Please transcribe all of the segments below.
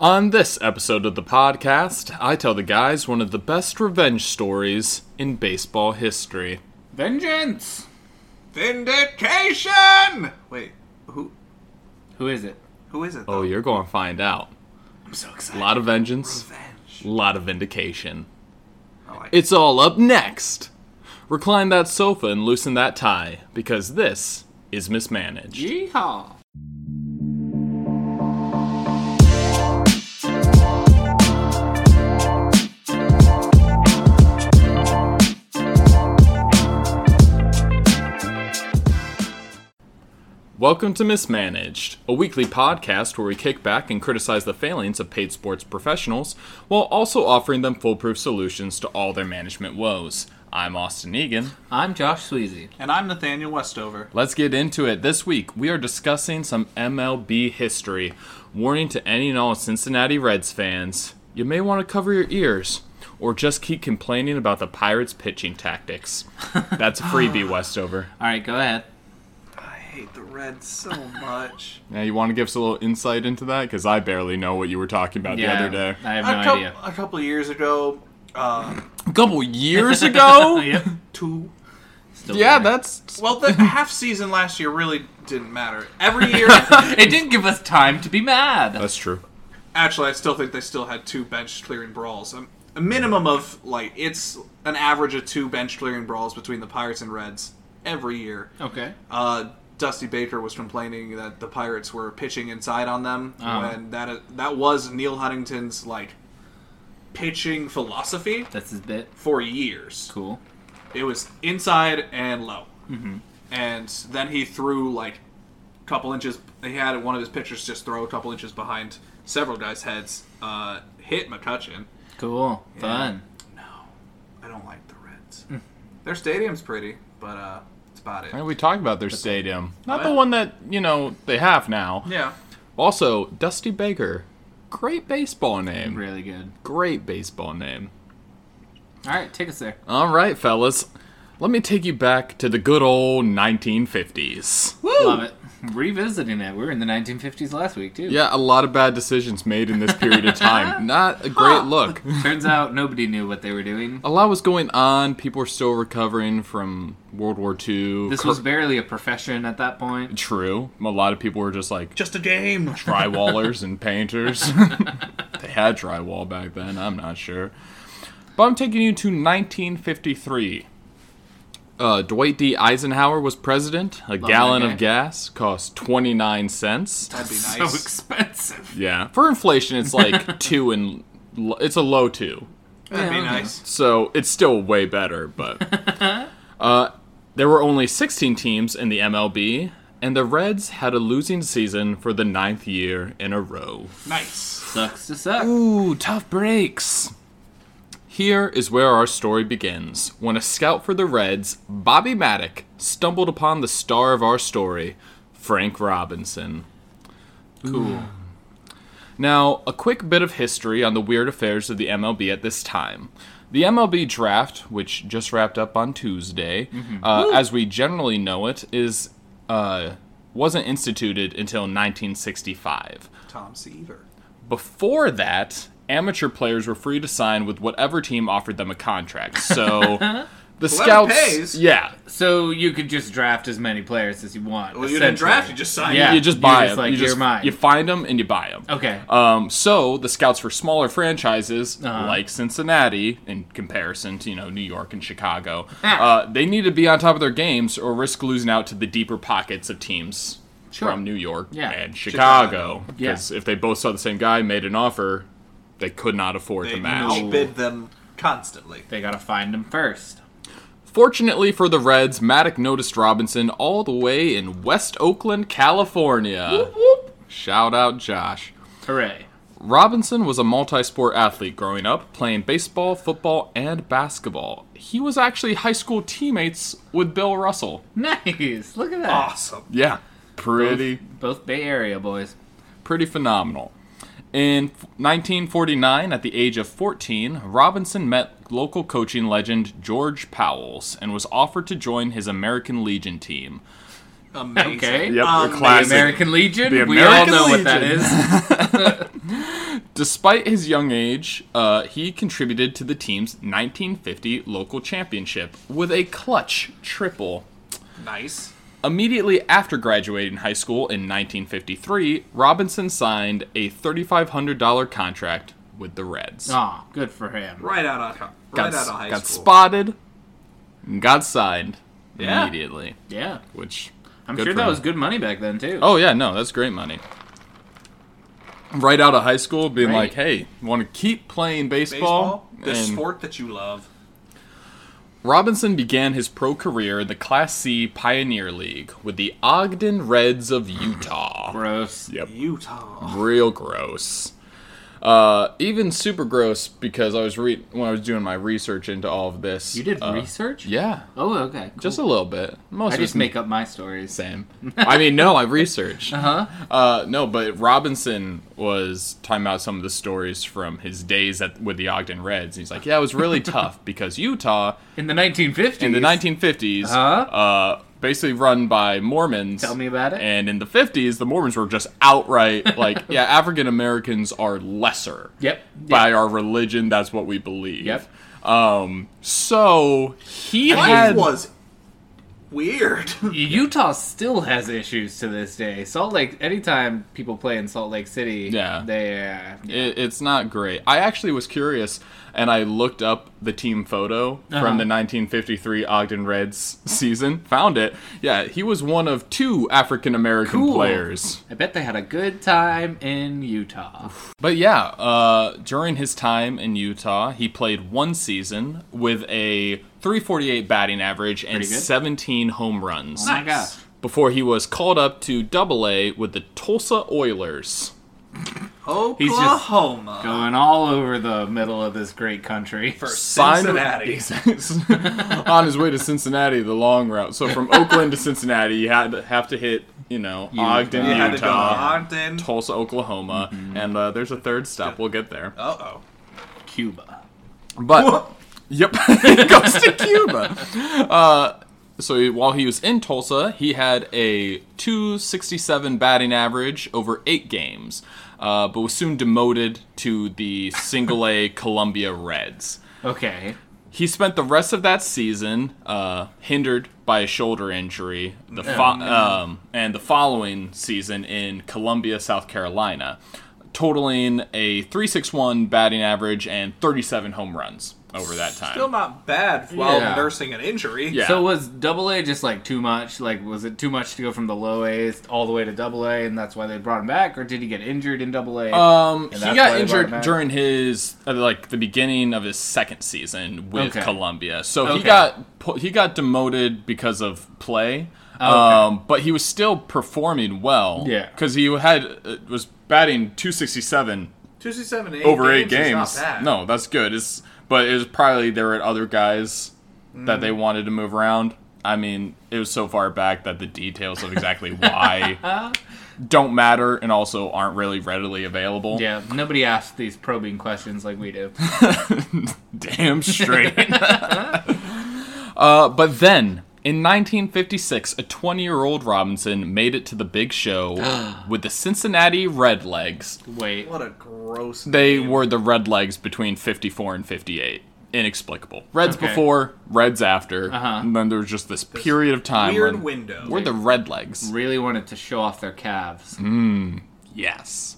On this episode of the podcast, I tell the guys one of the best revenge stories in baseball history. Vengeance! Vindication! Wait, who Who is it? who is it? Oh, you're going to find out. I'm so excited. A lot of vengeance, revenge. a lot of vindication. Like It's all up next. Recline that sofa and loosen that tie, because this is mismanaged. Yeehaw! Welcome to Mismanaged, a weekly podcast where we kick back and criticize the failings of paid sports professionals while also offering them foolproof solutions to all their management woes. I'm Austin Egan. I'm Josh Sweezy. And I'm Nathaniel Westover. Let's get into it. This week, we are discussing some MLB history. Warning to any and all Cincinnati Reds fans you may want to cover your ears or just keep complaining about the Pirates' pitching tactics. That's a freebie, Westover. Alright, go ahead. I hate the Reds so much. Now, you want to give us a little insight into that? Because I barely know what you were talking about the other day. I have a, no idea. a couple years ago, uh, A couple years ago? yep. two. Still yeah, there. that's. Well, the half season last year really didn't matter. Every year, it didn't give us time to be mad. That's true. actually, I still think they still had two bench clearing brawls. Um, a minimum of like it's an average of two bench clearing brawls between the Pirates and Reds every year. Okay. Uh, Dusty Baker was complaining that the Pirates were pitching inside on them Uh-huh. when that that was Neal Huntington's like pitching philosophy That's his bit. for years. Cool. It was inside and low, mm-hmm. and then he threw like a couple inches. He had one of his pitchers just throw a couple inches behind several guys' heads, uh, hit McCutchen. Cool. Fun. No, I don't like the Reds. Their stadium's pretty, but uh, about it. And we talked about their stadium. Not the one that, you know, they have now. Yeah. Also, Dusty Baker. Great baseball name. Really good. Great baseball name. Alright, take us there. All right, fellas. Let me take you back to the good old 1950s. Woo! Love it. Revisiting it. We were in the 1950s last week, too. Yeah, a lot of bad decisions made in this period of time. Not a great look. Turns out nobody knew what they were doing. A lot was going on. People were still recovering from World War II. This Cur- was barely a profession at that point. true. A lot of people were just like Just a game. drywallers and painters. they had drywall back then, I'm not sure. But I'm taking you to 1953. Uh, Dwight D. Eisenhower was president. A gallon of gas cost 29 cents. That'd be nice. So nice. expensive. Yeah. For inflation, it's like two and l- it's a low two. That'd be Yeah, okay. nice. So it's still way better, but uh, there were only 16 teams in the MLB, and the Reds had a losing season for the ninth year in a row. Nice. Sucks to suck. Ooh, tough breaks. Here is where our story begins. When a scout for the Reds, Bobby Mattick, stumbled upon the star of our story, Frank Robinson. Cool. Now, a quick bit of history on the weird affairs of the MLB at this time. The MLB draft, which just wrapped up on Tuesday, uh, as we generally know it, is uh, wasn't instituted until 1965. Tom Seaver. Before that, amateur players were free to sign with whatever team offered them a contract. So the scouts, pays. yeah, So you could just draft as many players as you want. Well, you didn't essentially. draft, you just signed. Yeah. you just buy just them. like, you "You're mine." you find them and you buy them. Okay. Um, so the scouts for smaller franchises Uh-huh. like Cincinnati, in comparison to you know New York and Chicago, Ah. uh, they need to be on top of their games or risk losing out to the deeper pockets of teams Sure. from New York Yeah. and Chicago. Chicago. Yeah. Because if they both saw the same guy, made an offer, they could not afford They to match. They outbid them constantly. They gotta find them first. Fortunately for the Reds, Mattick noticed Robinson all the way in West Oakland, California. Whoop, whoop. Shout out Josh. Hooray. Robinson was a multi sport athlete growing up, playing baseball, football, and basketball. He was actually high school teammates with Bill Russell. Nice. Look at that. Awesome. Yeah, pretty, Both Bay Area boys. pretty phenomenal. In 1949, at the age of 14, Robinson met local coaching legend George Powles and was offered to join his American Legion team. Amazing. Okay. Yep, Um, the. American Legion. The we all know what that is. Despite his young age, uh, he contributed to the team's 1950 local championship with a clutch triple. Nice. Immediately after graduating high school in 1953, Robinson signed a $3,500 contract with the Reds. Oh, good for him. Right out of right got out of high got school. Got spotted, and got signed Yeah. immediately. Yeah. Which I'm good sure for that him. was good money back then, too. Oh yeah, no, that's great money. Right out of high school, being Right. like, "Hey, want to keep playing Baseball, the And sport that you love. Robinson began his pro career in the Class C Pioneer League with the Ogden Reds of Utah. Gross. Yep, Utah. real gross. Uh, even super gross because I was re- when I was doing my research into all of this. You did uh, research? Yeah, Oh, okay. Cool. just a little bit. Most I just make up my stories. same. I mean, no, I researched. Uh-huh. Uh, no, but Robinson was talking about some of the stories from his days at with the Ogden Reds. and He's like, yeah, it was really tough because Utah In the 1950s. in the 1950s, Uh-huh. uh, basically run by Mormons. Tell me about it. And in the 50s, the Mormons were just outright like, yeah, African Americans are lesser Yep. by our religion. That's what we believe. Yep. Um. So he had was weird. Utah still has issues to this day. Salt Lake, anytime people play in Salt Lake City, Yeah. they uh, It, it's not great. I actually was curious, and I looked up the team photo Uh-huh. from the 1953 Ogden Reds season. Found it. Yeah, he was one of two African American Cool. players. I bet they had a good time in Utah. But yeah, uh, during his time in Utah, he played one season with a 348 batting average and 17 home runs Oh my gosh. before he was called up to Double A with the Tulsa Oilers. He's just Oklahoma. Going all over the middle of this great country. for Cincinnati. on his way to Cincinnati, the long route. So from Oakland to Cincinnati, you had to have to hit, you know, Ogden, You had to go to Utah, Ogden. Tulsa, Oklahoma, and uh, there's a third stop. We'll get there. Uh oh. Cuba. But yep, he goes to Cuba. Uh, so while he was in Tulsa, he had a 267 batting average over eight games, uh, but was soon demoted to the Single A Columbia Reds. Okay. He spent the rest of that season uh, hindered by a shoulder injury, the fo- um, and the following season in Columbia, South Carolina, totaling a 361 batting average and 37 home runs over that time. Still not bad while Yeah. nursing an injury. Yeah. So was double A just like too much? Like, was it too much to go from the low A's all the way to double A, and that's why they brought him back, or did he get injured in double A? Um, he that's why got they brought him injured back? during his uh, like the beginning of his second season with Okay. Columbia. So he Okay. got pu- he got demoted because of play. Oh, okay. Um, but he was still performing well. Yeah. because he had uh, was batting 267 Two six seven eight over eight games. games. Is not bad. No, that's good. It's but it was probably there were other guys that Mm. they wanted to move around. I mean, it was so far back that the details of exactly why don't matter and also aren't really readily available. yeah, nobody asked these probing questions like we do. Damn straight. uh, but then, in 1956, a 20 year old Robinson made it to the big show with the Cincinnati Redlegs. Wait, What a gross. They name. were the Redlegs between 54 and 58. Inexplicable. Reds Okay. before, Reds after. Uh-huh. And then there was just this period of time weird when window. we're the Redlegs. really wanted to show off their calves. Mm. Yes.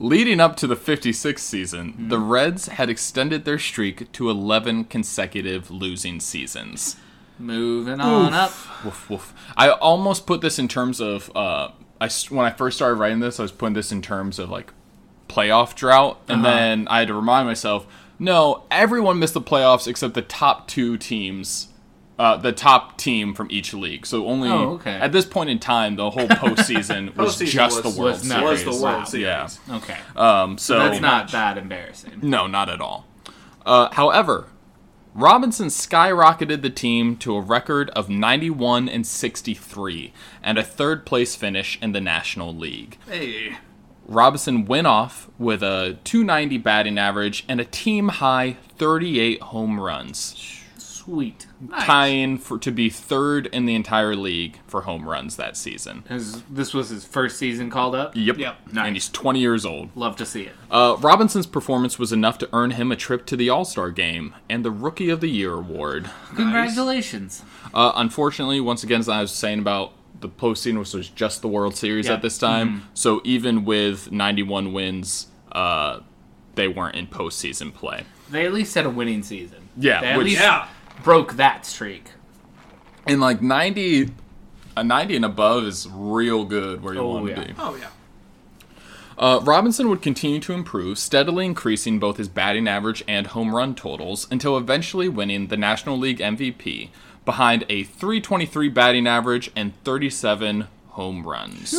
Leading up to the 56th season, the Reds had extended their streak to 11 consecutive losing seasons. Moving on up. Woof, woof. I almost put this in terms of uh, I s- when I first started writing this, I was putting this in terms of like playoff drought, and Uh-huh. then I had to remind myself, no, everyone missed the playoffs except the top two teams. Uh, the top team from each league. So only Oh, okay. at this point in time, the whole postseason was just was- the World was Series. was the World Yeah. Series. Okay, Um, so that's not that embarrassing. no, not at all. Uh, however, Robinson skyrocketed the team to a record of 91 and 63 and a third place finish in the National League. Hey. Robinson went off with a 290 batting average and a team high 38 home runs. Sweet. Nice. tying for to be third in the entire league for home runs that season. His- this was his first season called up. Yep. Yep. Nice. And he's 20 years old. Love to see it. Uh, Robinson's performance was enough to earn him a trip to the All Star game and the Rookie of the Year award. Congratulations. Uh, unfortunately, once again, as I was saying about the postseason, which was just the World Series Yeah. Mm-hmm. at this time, so even with 91 wins, uh, they weren't in postseason play. They at least had a winning season. Yeah, They at which- least Yeah. Broke that streak. And like 90, a 90 and above is real good where you Oh, want to yeah. be. Oh yeah. Uh, Robinson would continue to improve, steadily increasing both his batting average and home run totals until eventually winning the National League MVP behind a 323 batting average and 37 home runs.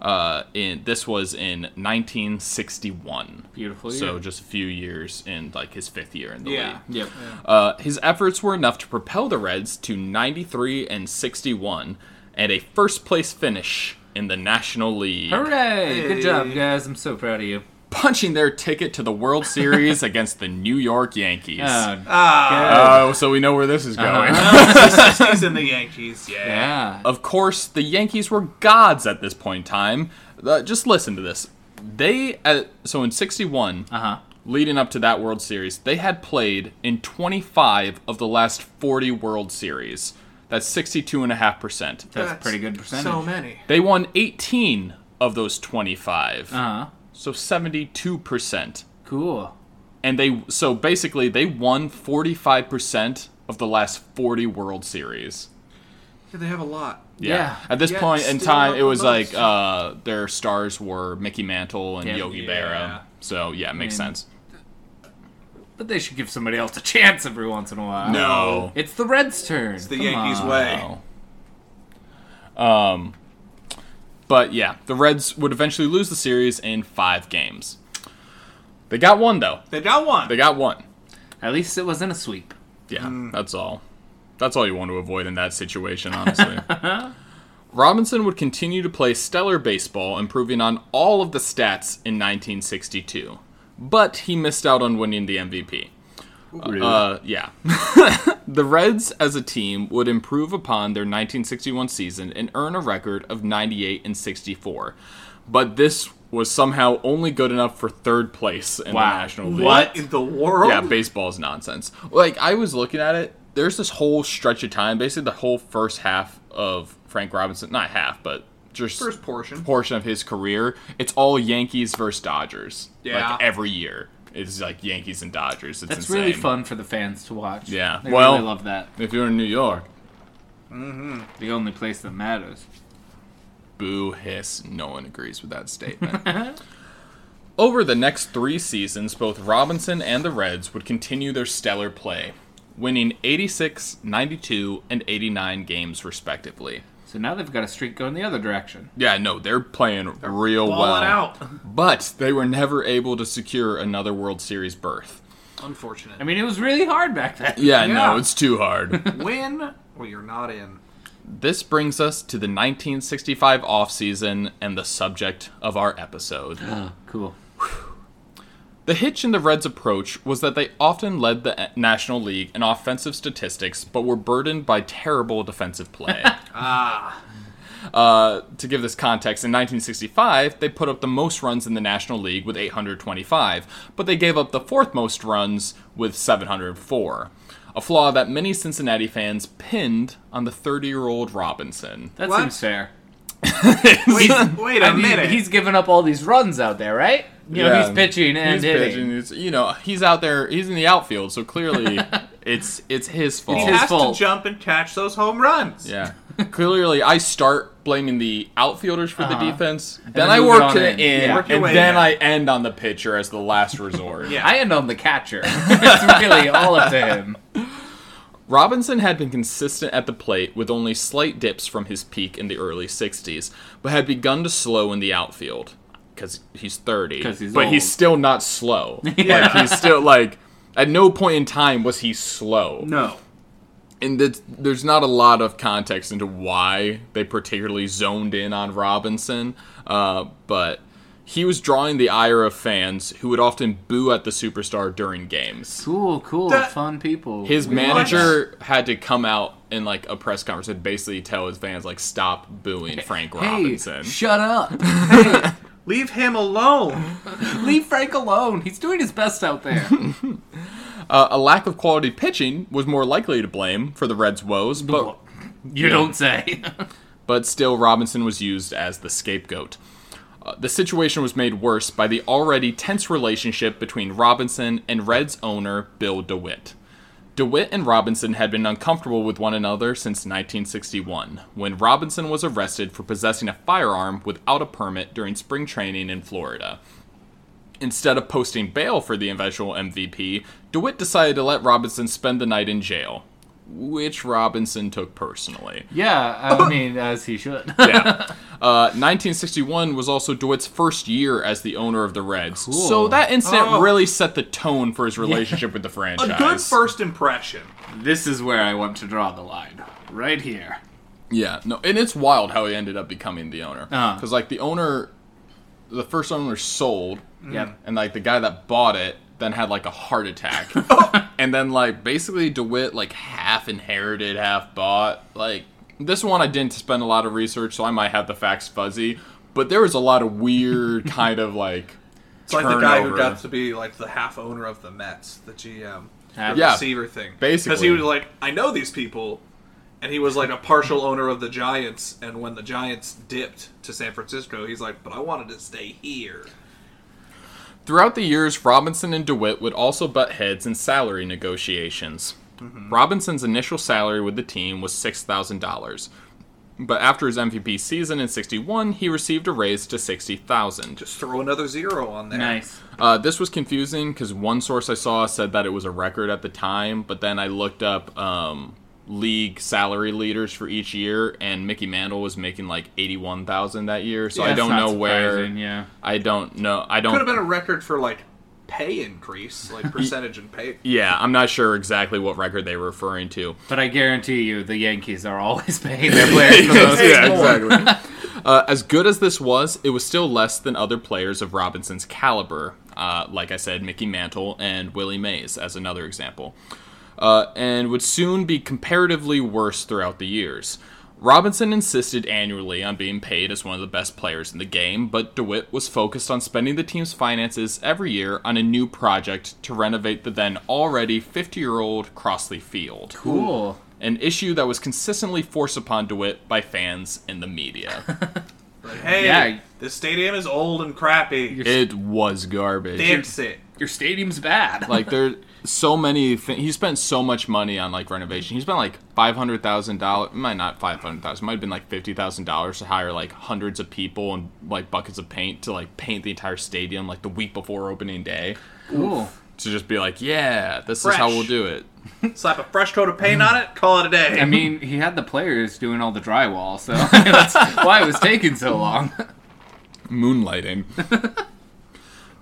Uh, in this was in 1961. Beautiful So just a few years in like his fifth year in the Yeah. league. Yep. Uh, his efforts were enough to propel the Reds to 93 and 61 and a first place finish in the National League. Hooray! Good job, guys. I'm so proud of you. Punching their ticket to the World Series against the New York Yankees. Oh, Ah. Oh, so we know where this is going. He's in the Yankees. Yeah. yeah. of course, the Yankees were gods at this point in time. Uh, just listen to this. They, uh, so in 61, Uh huh. leading up to that World Series, they had played in 25 of the last 40 World Series. That's 62.5%. That's a pretty good percentage. So many. They won 18 of those 25. Uh huh. So 72%. Cool. and they so basically they won 45% of the last 40 world series Yeah, they have a lot. Yeah. at this Yet point in time it was the like uh their stars were mickey mantle and Yeah. yogi Yeah. berra so yeah it makes mean- sense But they should give somebody else a chance every once in a while. no It's the Reds' turn. It's the Yankees' way. Um but yeah the reds would eventually lose the series in five games they got one though They got one. they got one At least it wasn't a sweep. Yeah, hmm. that's all. That's all you want to avoid in that situation, honestly. Robinson would continue to play stellar baseball, improving on all of the stats in 1962. But he missed out on winning the MVP. Uh, yeah. the Reds as a team would improve upon their 1961 season and earn a record of 98 and 64. But this was somehow only good enough for third place in Wow. the National League. what in the world? Yeah, baseball's nonsense. Like I was looking at it, there's this whole stretch of time, basically the whole first half of Frank Robinson, not half, but just First portion. portion of his career. It's all Yankees versus Dodgers. Yeah. like every year. It's like Yankees and Dodgers. It's That's insane. really fun for the fans to watch. Yeah. They Well- really love that. If you're in New York, mm-hmm. The only place that matters. Boo, hiss. No one agrees with that statement. Over the next three seasons, both Robinson and the Reds would continue their stellar play, winning 86, 92, and 89 games respectively. So now they've got a streak going the other direction. Yeah, no, they're playing real well. Balling out. But they were never able to secure another World Series berth. Unfortunate. I mean, it was really hard back then. Yeah, Yeah. no, it's too hard. Win or you're not in. this brings us to the 1965 offseason and the subject of our episode. Oh, cool. The hitch in the Reds' approach was that they often led the National League in offensive statistics, but were burdened by terrible defensive play. Ah. uh, to give this context, in 1965, they put up the most runs in the National League with 825, but they gave up the fourth most runs with 704. A flaw that many Cincinnati fans pinned on the 30 year old Robinson. That What? seems fair. Wait, wait a I mean, minute. he's giving up all these runs out there, right? You know, Yeah. he's pitching and he's hitting. pitching. He's, you know, he's out there. He's in the outfield, so clearly, it's it's his fault. he his has fault. to jump and catch those home runs. Yeah. Clearly, I start blaming the outfielders for the Uh-huh. defense. Then, then I work on to the in. end, Yeah. And then in. I end on the pitcher as the last resort. Yeah. I end on the catcher. it's really all up to him. Robinson had been consistent at the plate with only slight dips from his peak in the early 60s, but had begun to slow in the outfield because he's 30. 'Cause he's but old. he's still not slow. Yeah. Like he's still like at no point in time was he slow. No. and there's not a lot of context into why they particularly zoned in on Robinson, uh, but he was drawing the ire of fans who would often boo at the superstar during games. Cool, cool, That- fun people. His We like manager had to come out in like a press conference and basically tell his fans like stop booing Frank that. Hey, Robinson. shut up. Leave him alone. Leave Frank alone. He's doing his best out there. Uh, a lack of quality pitching was more likely to blame for the Reds' woes, but you don't say. but still Robinson was used as the scapegoat. Uh, the situation was made worse by the already tense relationship between Robinson and Reds owner Bill DeWitt. DeWitt and Robinson had been uncomfortable with one another since 1961, when Robinson was arrested for possessing a firearm without a permit during spring training in Florida. Instead of posting bail for the eventual MVP, DeWitt decided to let Robinson spend the night in jail, which Robinson took personally. yeah, I mean, as he should. Yeah. Uh, 1961 was also DeWitt's first year as the owner of the Reds. So that incident Oh. really set the tone for his relationship with the franchise. A good first impression. this is where I want to draw the line. Right here. Yeah, no, and it's wild how he ended up becoming the owner. Uh-huh. Because, like, the owner, the first owner sold, Yeah. and, like, the guy that bought it then had, like, a heart attack. and then, like, basically DeWitt, like, half inherited, half bought. Like, this one I didn't spend a lot of research, so I might have the facts fuzzy. But there was a lot of weird kind of, like, It's like the guy who got to be like the half owner of the Mets, the GM, Yeah. the Yeah, receiver thing. basically. because he was like, I know these people, and he was like a partial owner of the Giants. And when the Giants dipped to San Francisco, he's like, but I wanted to stay here. Throughout the years, Robinson and DeWitt would also butt heads in salary negotiations. Robinson's initial salary with the team was $6,000. But after his MVP season in 61, he received a raise to $60,000. Just throw another zero on there. Nice. uh, This was confusing because one source I saw said that it was a record at the time, but then I looked up um, league salary leaders for each year, and Mickey Mantle was making like 81000 that year, so I don't know where. Yeah. I don't know. I don't Could have been a record for like pay increase, like percentage in pay. Yeah, I'm not sure exactly what record they were referring to. But I guarantee you, the Yankees are always paying their players the most. yeah, exactly. uh, as good as this was, it was still less than other players of Robinson's caliber. Uh, like I said, Mickey Mantle and Willie Mays, as another example. Uh, and would soon be comparatively worse throughout the years. Robinson insisted annually on being paid as one of the best players in the game, but DeWitt was focused on spending the team's finances every year on a new project to renovate the then already 50 year old Crosley Field Cool. an issue that was consistently forced upon DeWitt by fans and the media. Like, hey, Yeah. this stadium is old and crappy. it was garbage. Fix it. Your stadium's bad. Like there, so many. Th- he spent so much money on like renovation. He spent like five hundred thousand dollars. Might not five hundred thousand. Might have been like fifty thousand dollars to hire like hundreds of people and like buckets of paint to like paint the entire stadium like the week before opening day. cool. To just be like, yeah, this is how we'll do it. Slap a fresh coat of paint on it. Call it a day. I mean, he had the players doing all the drywall, so that's why it was taking so long. moonlighting.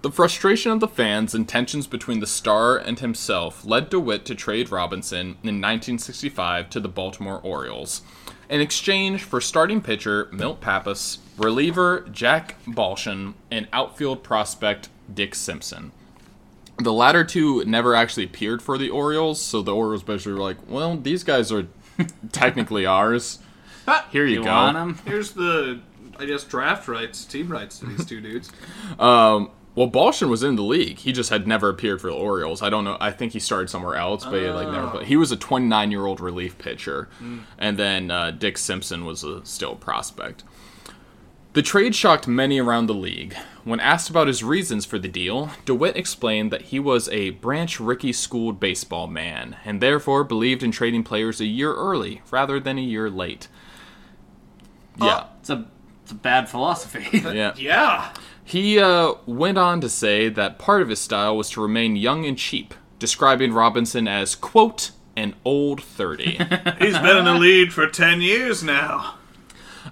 the frustration of the fans and tensions between the star and himself led DeWitt to trade Robinson in 1965 to the Baltimore Orioles in exchange for starting pitcher Milt Pappas, reliever Jack Baldschun, and outfield prospect Dick Simpson. The latter two never actually appeared for the Orioles, so the Orioles basically were like, well, these guys are technically ours. Here you, You go. want him? Here's the, I guess, draft rights, team rights to these two dudes. Um, well, Baldschun was in the league. He just had never appeared for the Orioles. I don't know. I think he started somewhere else, but he had, like never. But he was a 29 year old relief pitcher, and then uh, Dick Simpson was a still a prospect. The trade shocked many around the league. When asked about his reasons for the deal, DeWitt explained that he was a Branch Rickey schooled baseball man, and therefore believed in trading players a year early rather than a year late. Yeah, It's a, it's a bad philosophy. yeah. Yeah. He uh, went on to say that part of his style was to remain young and cheap, describing Robinson as, quote, an old 30. He's been in the lead for 10 years now.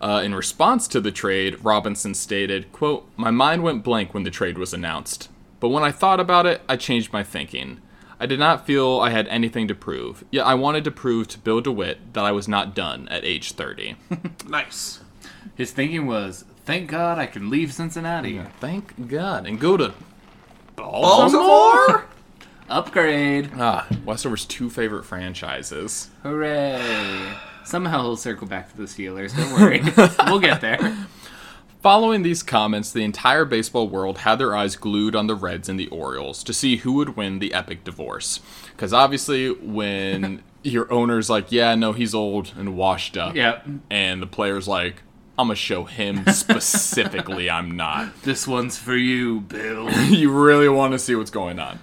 uh, in response to the trade, Robinson stated, quote, My mind went blank when the trade was announced. But when I thought about it, I changed my thinking. I did not feel I had anything to prove, yet I wanted to prove to Bill DeWitt that I was not done at age 30. Nice. His thinking was Thank God I can leave Cincinnati. Thank God. And go to Baltimore? Upgrade. Ah, Westover's two favorite franchises. Hooray. Somehow he'll circle back to the Steelers. Don't worry. we'll get there. Following these comments, the entire baseball world had their eyes glued on the Reds and the Orioles to see who would win the epic divorce. Because obviously, when your owner's like, yeah, no, he's old and washed up. Yep. And the player's like, I'm to show him specifically I'm not. This one's for you, Bill. you really want to see what's going on.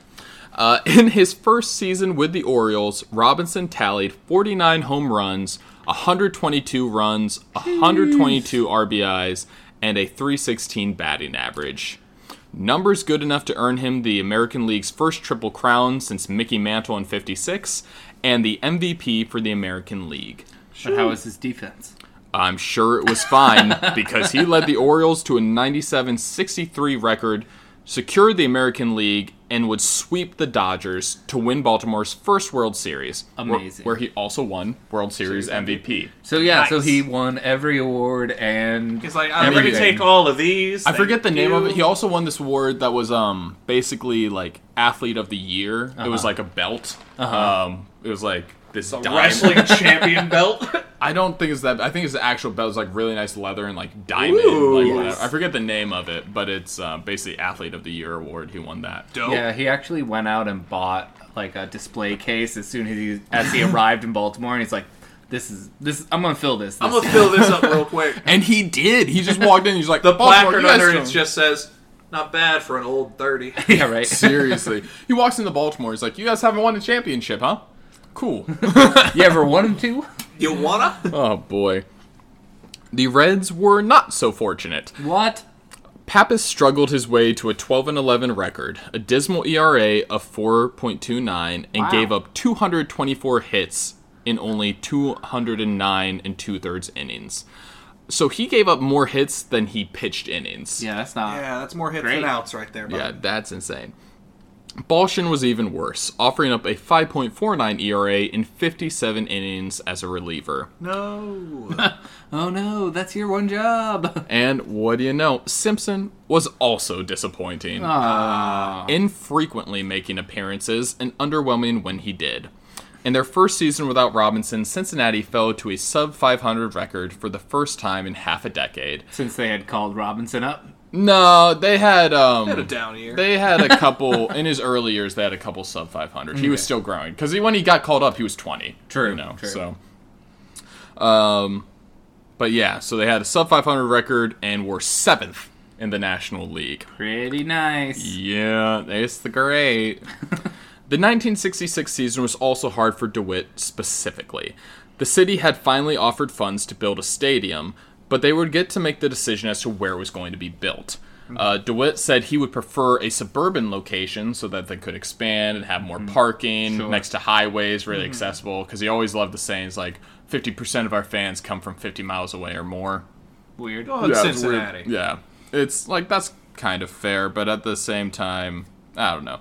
Uh, in his first season with the Orioles, Robinson tallied 49 home runs, 122 runs, 122 RBIs, and a 316 batting average. Numbers good enough to earn him the American League's first Triple Crown since Mickey Mantle in 56, and the MVP for the American League. But how is his defense? I'm sure it was fine because he led the Orioles to a 97 63 record, secured the American League, and would sweep the Dodgers to win Baltimore's first World Series. Amazing. Where, he also won World Series MVP. So yeah, so he won every award and He's like, I'm going to take all of these. I forget the Thank name of it. He also won this award that was um basically like athlete of the year. It Uh-huh. was like a belt. Um, it was like this A wrestling champion belt. I don't think it's that. I think it's the actual belt. It's like really nice leather and like diamond. Ooh. like Yes. whatever. I forget the name of it, but it's uh, basically athlete of the year award. He won that. Dope. yeah, he actually went out and bought like a display case as soon as he as he arrived in Baltimore, and he's like, "This is this. I'm gonna fill this. I'm going to fill this up real quick. And he did. He just walked in. He's like The "Baltimore, placard under it just says, not bad for an old 30. yeah, right. Seriously, he walks into Baltimore. He's like, "You guys haven't won a championship, huh? Cool." You ever wanted to? You wanna? oh boy. The Reds were not so fortunate. What? Pappas struggled his way to a 12 and 11 record, a dismal ERA of 4.29, and Wow. gave up 224 hits in only 209 and two thirds innings. So he gave up more hits than he pitched innings. Yeah, that's not. Yeah, that's more hits Great. than outs right there. Yeah, that's insane. Baldschun was even worse, offering up a 5.49 ERA in 57 innings as a reliever. No. Oh no, that's your one job. And what do you know? Simpson was also disappointing. Ah. infrequently making appearances and underwhelming when he did. In their first season without Robinson, Cincinnati fell to a sub 500 record for the first time in half a decade. Since they had called Robinson up. No, they had um Had a down year. they had a couple in his early years. They had a couple sub 500. He was still growing because when he got called up, he was 20. True, you know. true. So, um, but yeah, so they had a sub 500 record and were seventh in the National League. Pretty nice. Yeah, it's the great. the 1966 season was also hard for DeWitt specifically. The city had finally offered funds to build a stadium, but they would get to make the decision as to where it was going to be built. Hmm. Uh, DeWitt said he would prefer a suburban location so that they could expand and have more hmm. parking Sure. next to highways, really hmm. accessible. Because he always loved the sayings like 50% of our fans come from 50 miles away or more. Weird. Oh, it's Yeah, it's Cincinnati. weird. Yeah, it's like that's kind of fair, but at the same time, I don't know.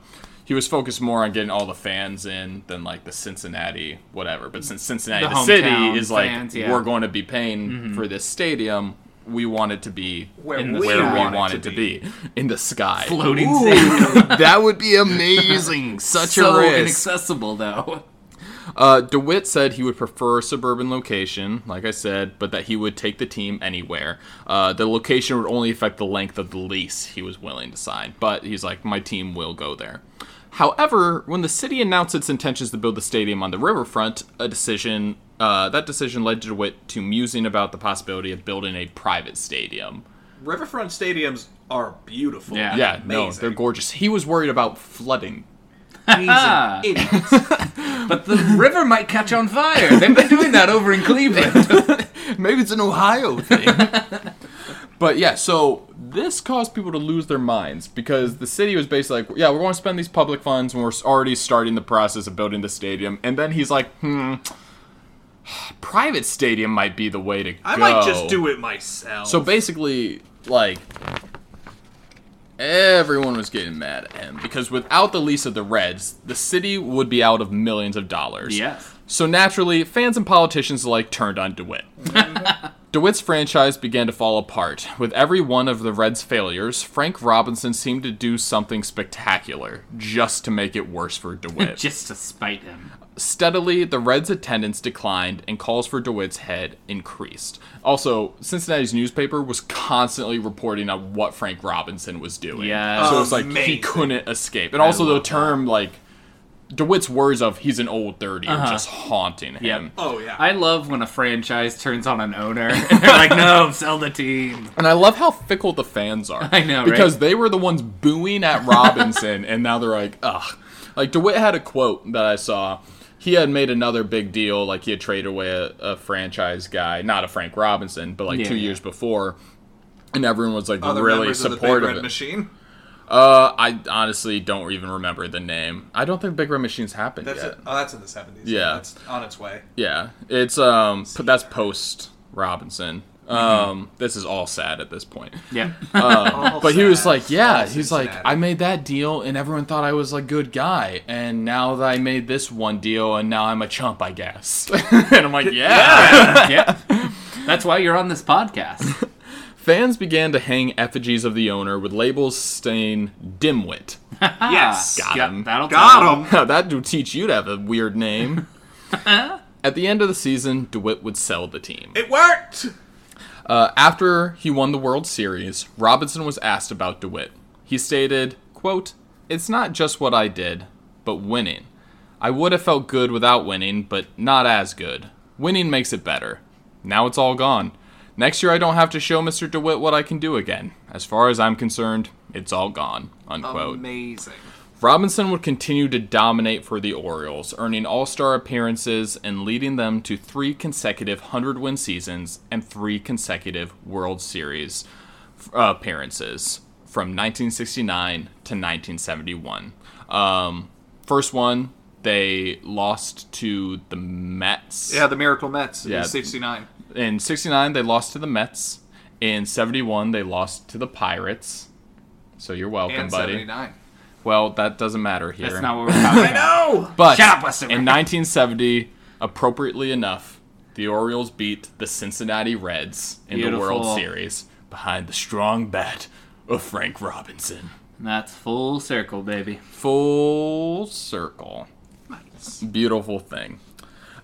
He was focused more on getting all the fans in than like the Cincinnati whatever. But since Cincinnati, The the, city, hometown is like fans, yeah. we're going to be paying for this stadium, we want it to be Where In the we, where we want, want it to be in the sky. Floating Ooh, that would be amazing. Such so a risk. inaccessible though. Uh, DeWitt said he would prefer a suburban location, like I said, but that he would take the team anywhere. Uh, the location would only affect the length of the lease he was willing to sign, but he's like, my team will go there. However, when the city announced its intentions to build the stadium on the riverfront, a decision uh, that decision led DeWitt to musing about the possibility of building a private stadium. Riverfront stadiums are beautiful. Yeah. Yeah, no, they're gorgeous. He was worried about flooding. He's an idiot. But the river might catch on fire. They've been doing that over in Cleveland. Maybe it's an Ohio thing. but yeah, so this caused people to lose their minds because the city was basically like, yeah, we're going to spend these public funds and we're already starting the process of building the stadium. And then he's like, hmm, private stadium might be the way to go. I go. might just do it myself. So basically, like, everyone was getting mad at him because without the lease of the Reds, the city would be out of millions of dollars. yes. So naturally, fans and politicians alike turned on DeWitt. DeWitt's franchise began to fall apart. With every one of the Reds' failures, Frank Robinson seemed to do something spectacular just to make it worse for DeWitt. Just to spite him. Steadily, the Reds' attendance declined and calls for DeWitt's head increased. Also, Cincinnati's newspaper was constantly reporting on what Frank Robinson was doing. Yeah. So it was like he couldn't escape. And also the term, like, DeWitt's words of he's an old 30 are uh-huh. just haunting him. Oh yeah. I love when a franchise turns on an owner and they're like, no, sell the team. And I love how fickle the fans are. I know, right? Because they were the ones booing at Robinson, and now they're like, ugh. Like, DeWitt had a quote that I saw. He had made another big deal, like he had traded away a, a franchise guy, not a Frank Robinson, but like Yeah, two yeah. years before. And everyone was like Other really members of the Big supportive Red of it. Machine. Uh, I honestly don't even remember the name. I don't think Big Red Machines happened That's yet. it. Oh, that's in the seventies. Yeah. that's on its way. Yeah, it's um, p- that's post Robinson. Um, this is all sad at this point. Yep. All But he was like, yeah, All he's like, I made that deal and everyone thought I was a good guy. And now that I made this one deal and now I'm a chump, I guess. and I'm like, yeah. yep. That's why you're on this podcast. Fans began to hang effigies of the owner with labels saying dimwit. yes, Got Yeah, him. that'll got him. that would teach you to have a weird name. At the end of the season, DeWitt would sell the team. It worked. Uh, after he won the World Series, Robinson was asked about DeWitt. He stated, quote, It's not just what I did, but winning. I would have felt good without winning, but not as good. Winning makes it better. Now it's all gone. Next year I don't have to show Mr. DeWitt what I can do again. As far as I'm concerned, it's all gone. Unquote. Amazing. Robinson would continue to dominate for the Orioles, earning all star appearances and leading them to three consecutive 100 win seasons and three consecutive World Series uh, appearances from 1969 to 1971. Um, first one, they lost to the Mets. Yeah, the Miracle Mets. Yeah. Yeah, '69. In 69, they lost to the Mets. In 71, they lost to the Pirates. So you're welcome, And buddy. '79. Well, that doesn't matter here. That's not what we're talking about. No. But Shut up, Weston. in 1970, appropriately enough, the Orioles beat the Cincinnati Reds in the World Series behind the strong bat of Frank Robinson. That's full circle, baby. Full circle. Beautiful thing.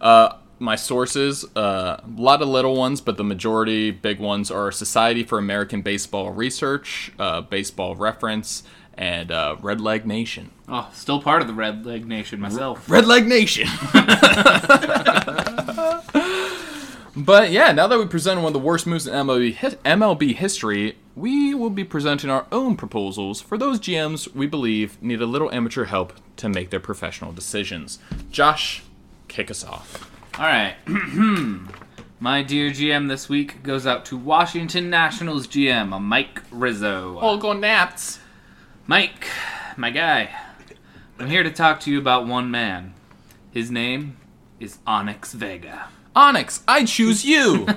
Uh, my sources, uh, a lot of little ones, but the majority big ones are Society for American Baseball Research, uh, Baseball Reference, and uh, Red Leg Nation. Oh, still part of the Red Leg Nation myself. Red Leg Nation. but yeah, now that we presented one of the worst moves in MLB, MLB history, we will be presenting our own proposals for those GMs we believe need a little amateur help to make their professional decisions. Josh, kick us off. All right. My dear GM this week goes out to Washington Nationals GM, Mike Rizzo. All go naps. Mike, my guy, I'm here to talk to you about one man. His name is Onix Vega. Onix, I choose you.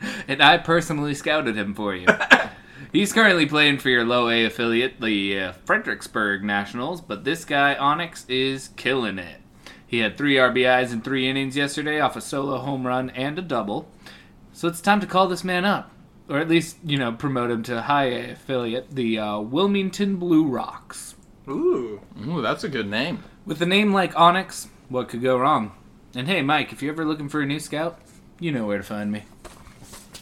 And I personally scouted him for you. He's currently playing for your low A affiliate, the uh, Fredericksburg Nationals, but this guy, Onix, is killing it. He had three RBIs in three innings yesterday off a solo home run and a double. So it's time to call this man up. Or at least, you know, promote him to high A affiliate, the uh, Wilmington Blue Rocks. Ooh. Ooh, that's a good name. With a name like Onix, what could go wrong? And hey, Mike, if you're ever looking for a new scout, you know where to find me.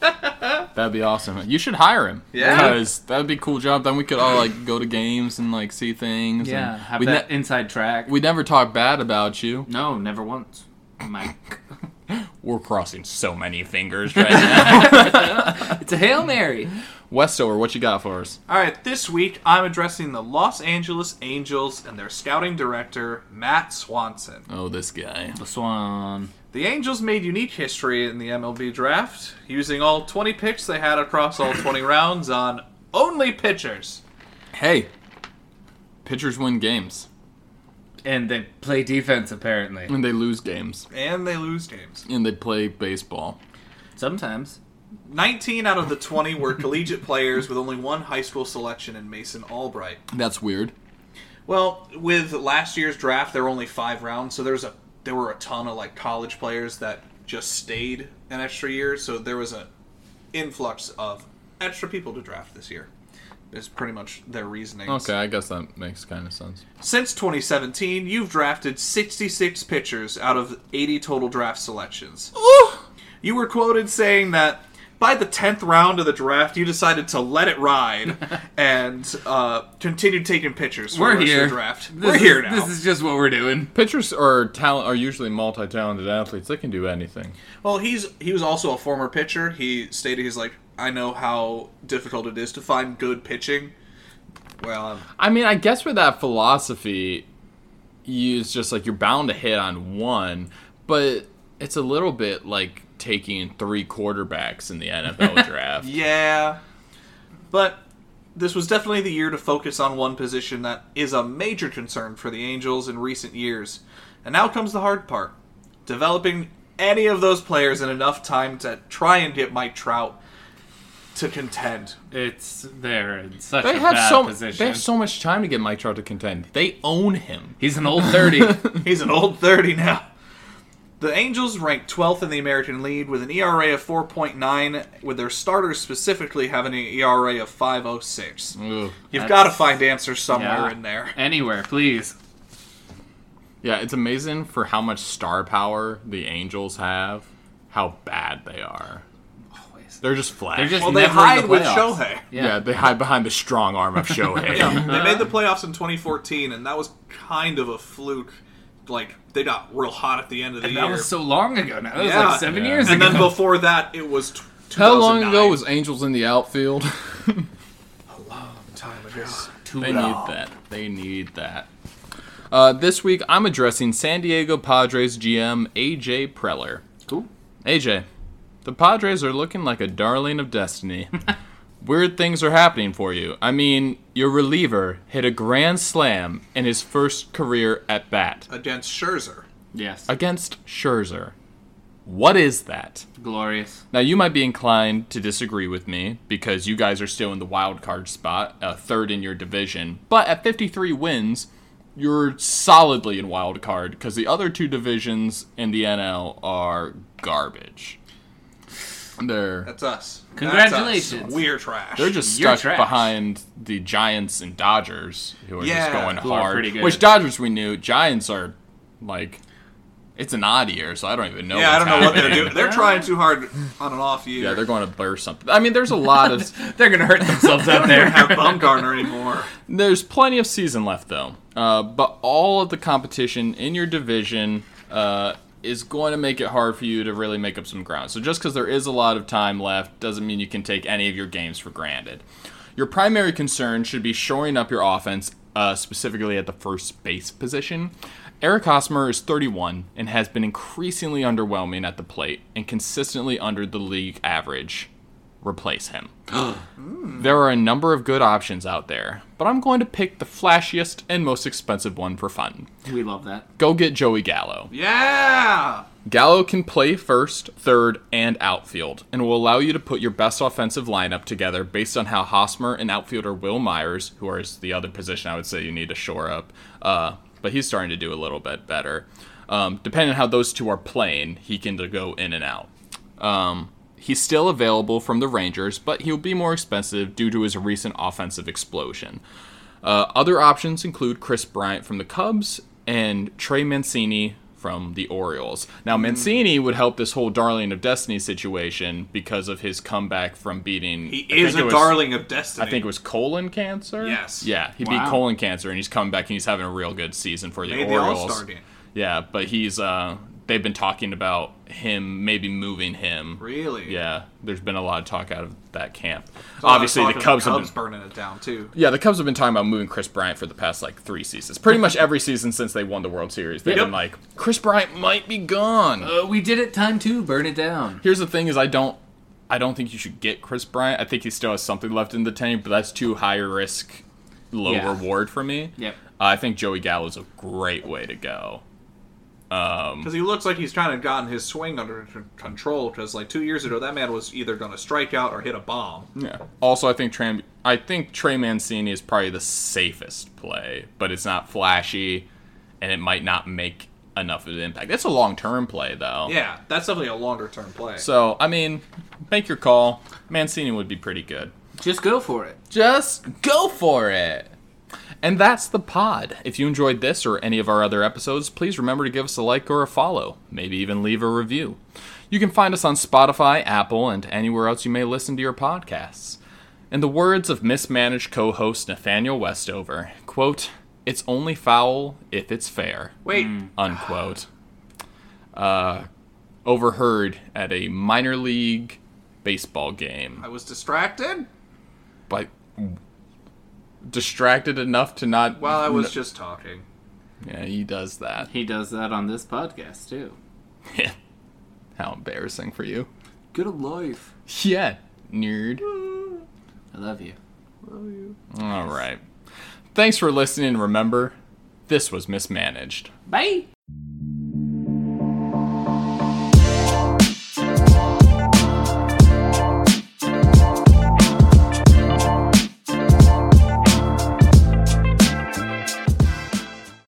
That'd be awesome. You should hire him. Yeah. Because that'd be a cool job. Then we could all like go to games and like see things. Yeah, and have we that ne- inside track. we never talk bad about you. no, never once. Mike. We're crossing so many fingers right now. it's a Hail Mary. Westover, what you got for us? All right, this week I'm addressing the Los Angeles Angels and their scouting director, Matt Swanson. Oh, this guy. The Swan. The Angels made unique history in the MLB draft, using all 20 picks they had across all 20 rounds on only pitchers. Hey, pitchers win games And they play defense, apparently. and they lose games And they lose games. and they play baseball. Sometimes. 19 out of the 20 were collegiate players with only one high school selection in Mason Albright. That's weird. Well, with last year's draft, there were only five rounds, so there's a there were a ton of like college players that just stayed an extra year. So there was an influx of extra people to draft this year. Is pretty much their reasoning. Okay, I guess that makes kind of sense. Since 2017, you've drafted 66 pitchers out of 80 total draft selections. You were quoted saying that by the 10th round of the draft, you decided to let it ride and uh, continued taking pitchers for We're the rest here. of the draft. This we're is- here now. This is just what we're doing. Pitchers or talent are usually multi-talented athletes. They can do anything. Well, he's he was also a former pitcher. He stated he's like, I know how difficult it is to find good pitching. Well, um, I mean, I guess with that philosophy, you it's just like you're bound to hit on one, but it's a little bit like taking three quarterbacks in the NFL draft. yeah, but this was definitely the year to focus on one position that is a major concern for the Angels in recent years. And now comes the hard part: developing any of those players in enough time to try and get Mike Trout to contend. It's they're in such They a have bad so position. they have so much time to get Mike Trout to contend. They own him. He's an old thirty. He's an old 30 now. The Angels rank 12th in the American League with an ERA of 4.9, with their starters specifically having an ERA of 5.06. Ugh. You've got to find answers somewhere Yeah. in there. Anywhere, please. Yeah, it's amazing for how much star power the Angels have. How bad they are. Always. They're just flat. They're just Well, they never in the hide with. Shohei. yeah. they hide behind the strong arm of Shohei. They made the playoffs in 2014, and that was kind of a fluke. Like, they got real hot at the end of the And year. that was so long ago now. That was like seven Yeah. years and ago. then before that, it was t- How long ago was Angels in the outfield? A long time ago? Too They long. need that. They need that. Uh, this week, I'm addressing San Diego Padres GM AJ Preller. Cool. AJ, the Padres are looking like a darling of destiny. Weird things are happening for you. I mean, your reliever hit a grand slam in his first career at bat Against Scherzer. Yes. against Scherzer. What is that? Glorious. Now, you might be inclined to disagree with me because you guys are still in the wild card spot, uh, third in your division. But at 53 wins, you're solidly in wild card because the other two divisions in the NL are garbage. They're That's us. That's Congratulations. us. We're trash. they're just You're stuck trash. behind the Giants and Dodgers, who are Yeah, just going who are hard. pretty good. Which Dodgers we knew, Giants are like it's an odd year, so I don't even know. yeah, I what's don't know what they're happening. doing. They're trying too hard on an off year. Yeah, they're going to burst something. I mean, there's a lot of They're gonna hurt themselves They out don't even there. have Bumgarner anymore. There's plenty of season left, though. Uh, but all of the competition in your division uh, is going to make it hard for you to really make up some ground. So just because there is a lot of time left doesn't mean you can take any of your games for granted. Your primary concern should be shoring up your offense, uh, specifically at the first base position. Eric Hosmer is 31 and has been increasingly underwhelming at the plate and consistently under the league average. Replace him. There are a number of good options out there, but I'm going to pick the flashiest and most expensive one for fun. We love that. Go get Joey Gallo. Yeah. Gallo can play first, third, and outfield, and will allow you to put your best offensive lineup together based on how Hosmer and outfielder Wil Myers, who is the other position I would say you need to shore up, uh, but he's starting to do a little bit better. Um, depending on how those two are playing, he can go in and out. Um, he's still available from the Rangers, but he'll be more expensive due to his recent offensive explosion. Uh, other options include Kris Bryant from the Cubs and Trey Mancini from the Orioles. Now, Mancini would help this whole Darling of Destiny situation because of his comeback from beating. He I is a was- darling of destiny. I think it was colon cancer. Yes. Yeah, he Wow. beat colon cancer, and he's coming back and he's having a real good season for the made the Orioles. Game. Yeah, but he's uh, they've been talking about him maybe moving him. Really? Yeah, there's been a lot of talk out of that camp. There's a lot of Obviously, the Cubs, have been, burning it down too. yeah, the Cubs have been talking about moving Kris Bryant for the past like three seasons. Pretty much every season since they won the World Series, they've Yep. been like, Kris Bryant might be gone. Uh, we did it time two. Burn it down. Here's the thing: is I don't, I don't think you should get Kris Bryant. I think he still has something left in the tank, but that's too high risk, low Yeah. reward for me. Yep. Uh, I think Joey Gallo is a great way to go. Um, Because he looks like he's kind of gotten his swing under c- control. Because like two years ago, that man was either going to strike out or hit a bomb. Yeah. Also, I think Trey, I think Trey Mancini is probably the safest play, but it's not flashy, and it might not make enough of an impact. It's a long term play though. Yeah, that's definitely a longer term play. So I mean, make your call. Mancini would be pretty good. Just go for it. Just go for it. And that's the pod. If you enjoyed this or any of our other episodes, please remember to give us a like or a follow. Maybe even leave a review. You can find us on Spotify, Apple, and anywhere else you may listen to your podcasts. In the words of mismanaged co host Nathaniel Westover, quote, It's only foul if it's fair. Wait, Unquote. Uh, overheard at a minor league baseball game. I was distracted But distracted enough to not. while I was just talking. Yeah, he does that. He does that on this podcast too. Yeah. How embarrassing for you. Get a life. Yeah, nerd. I love you. All right. Thanks for listening. Remember, this was mismanaged. Bye.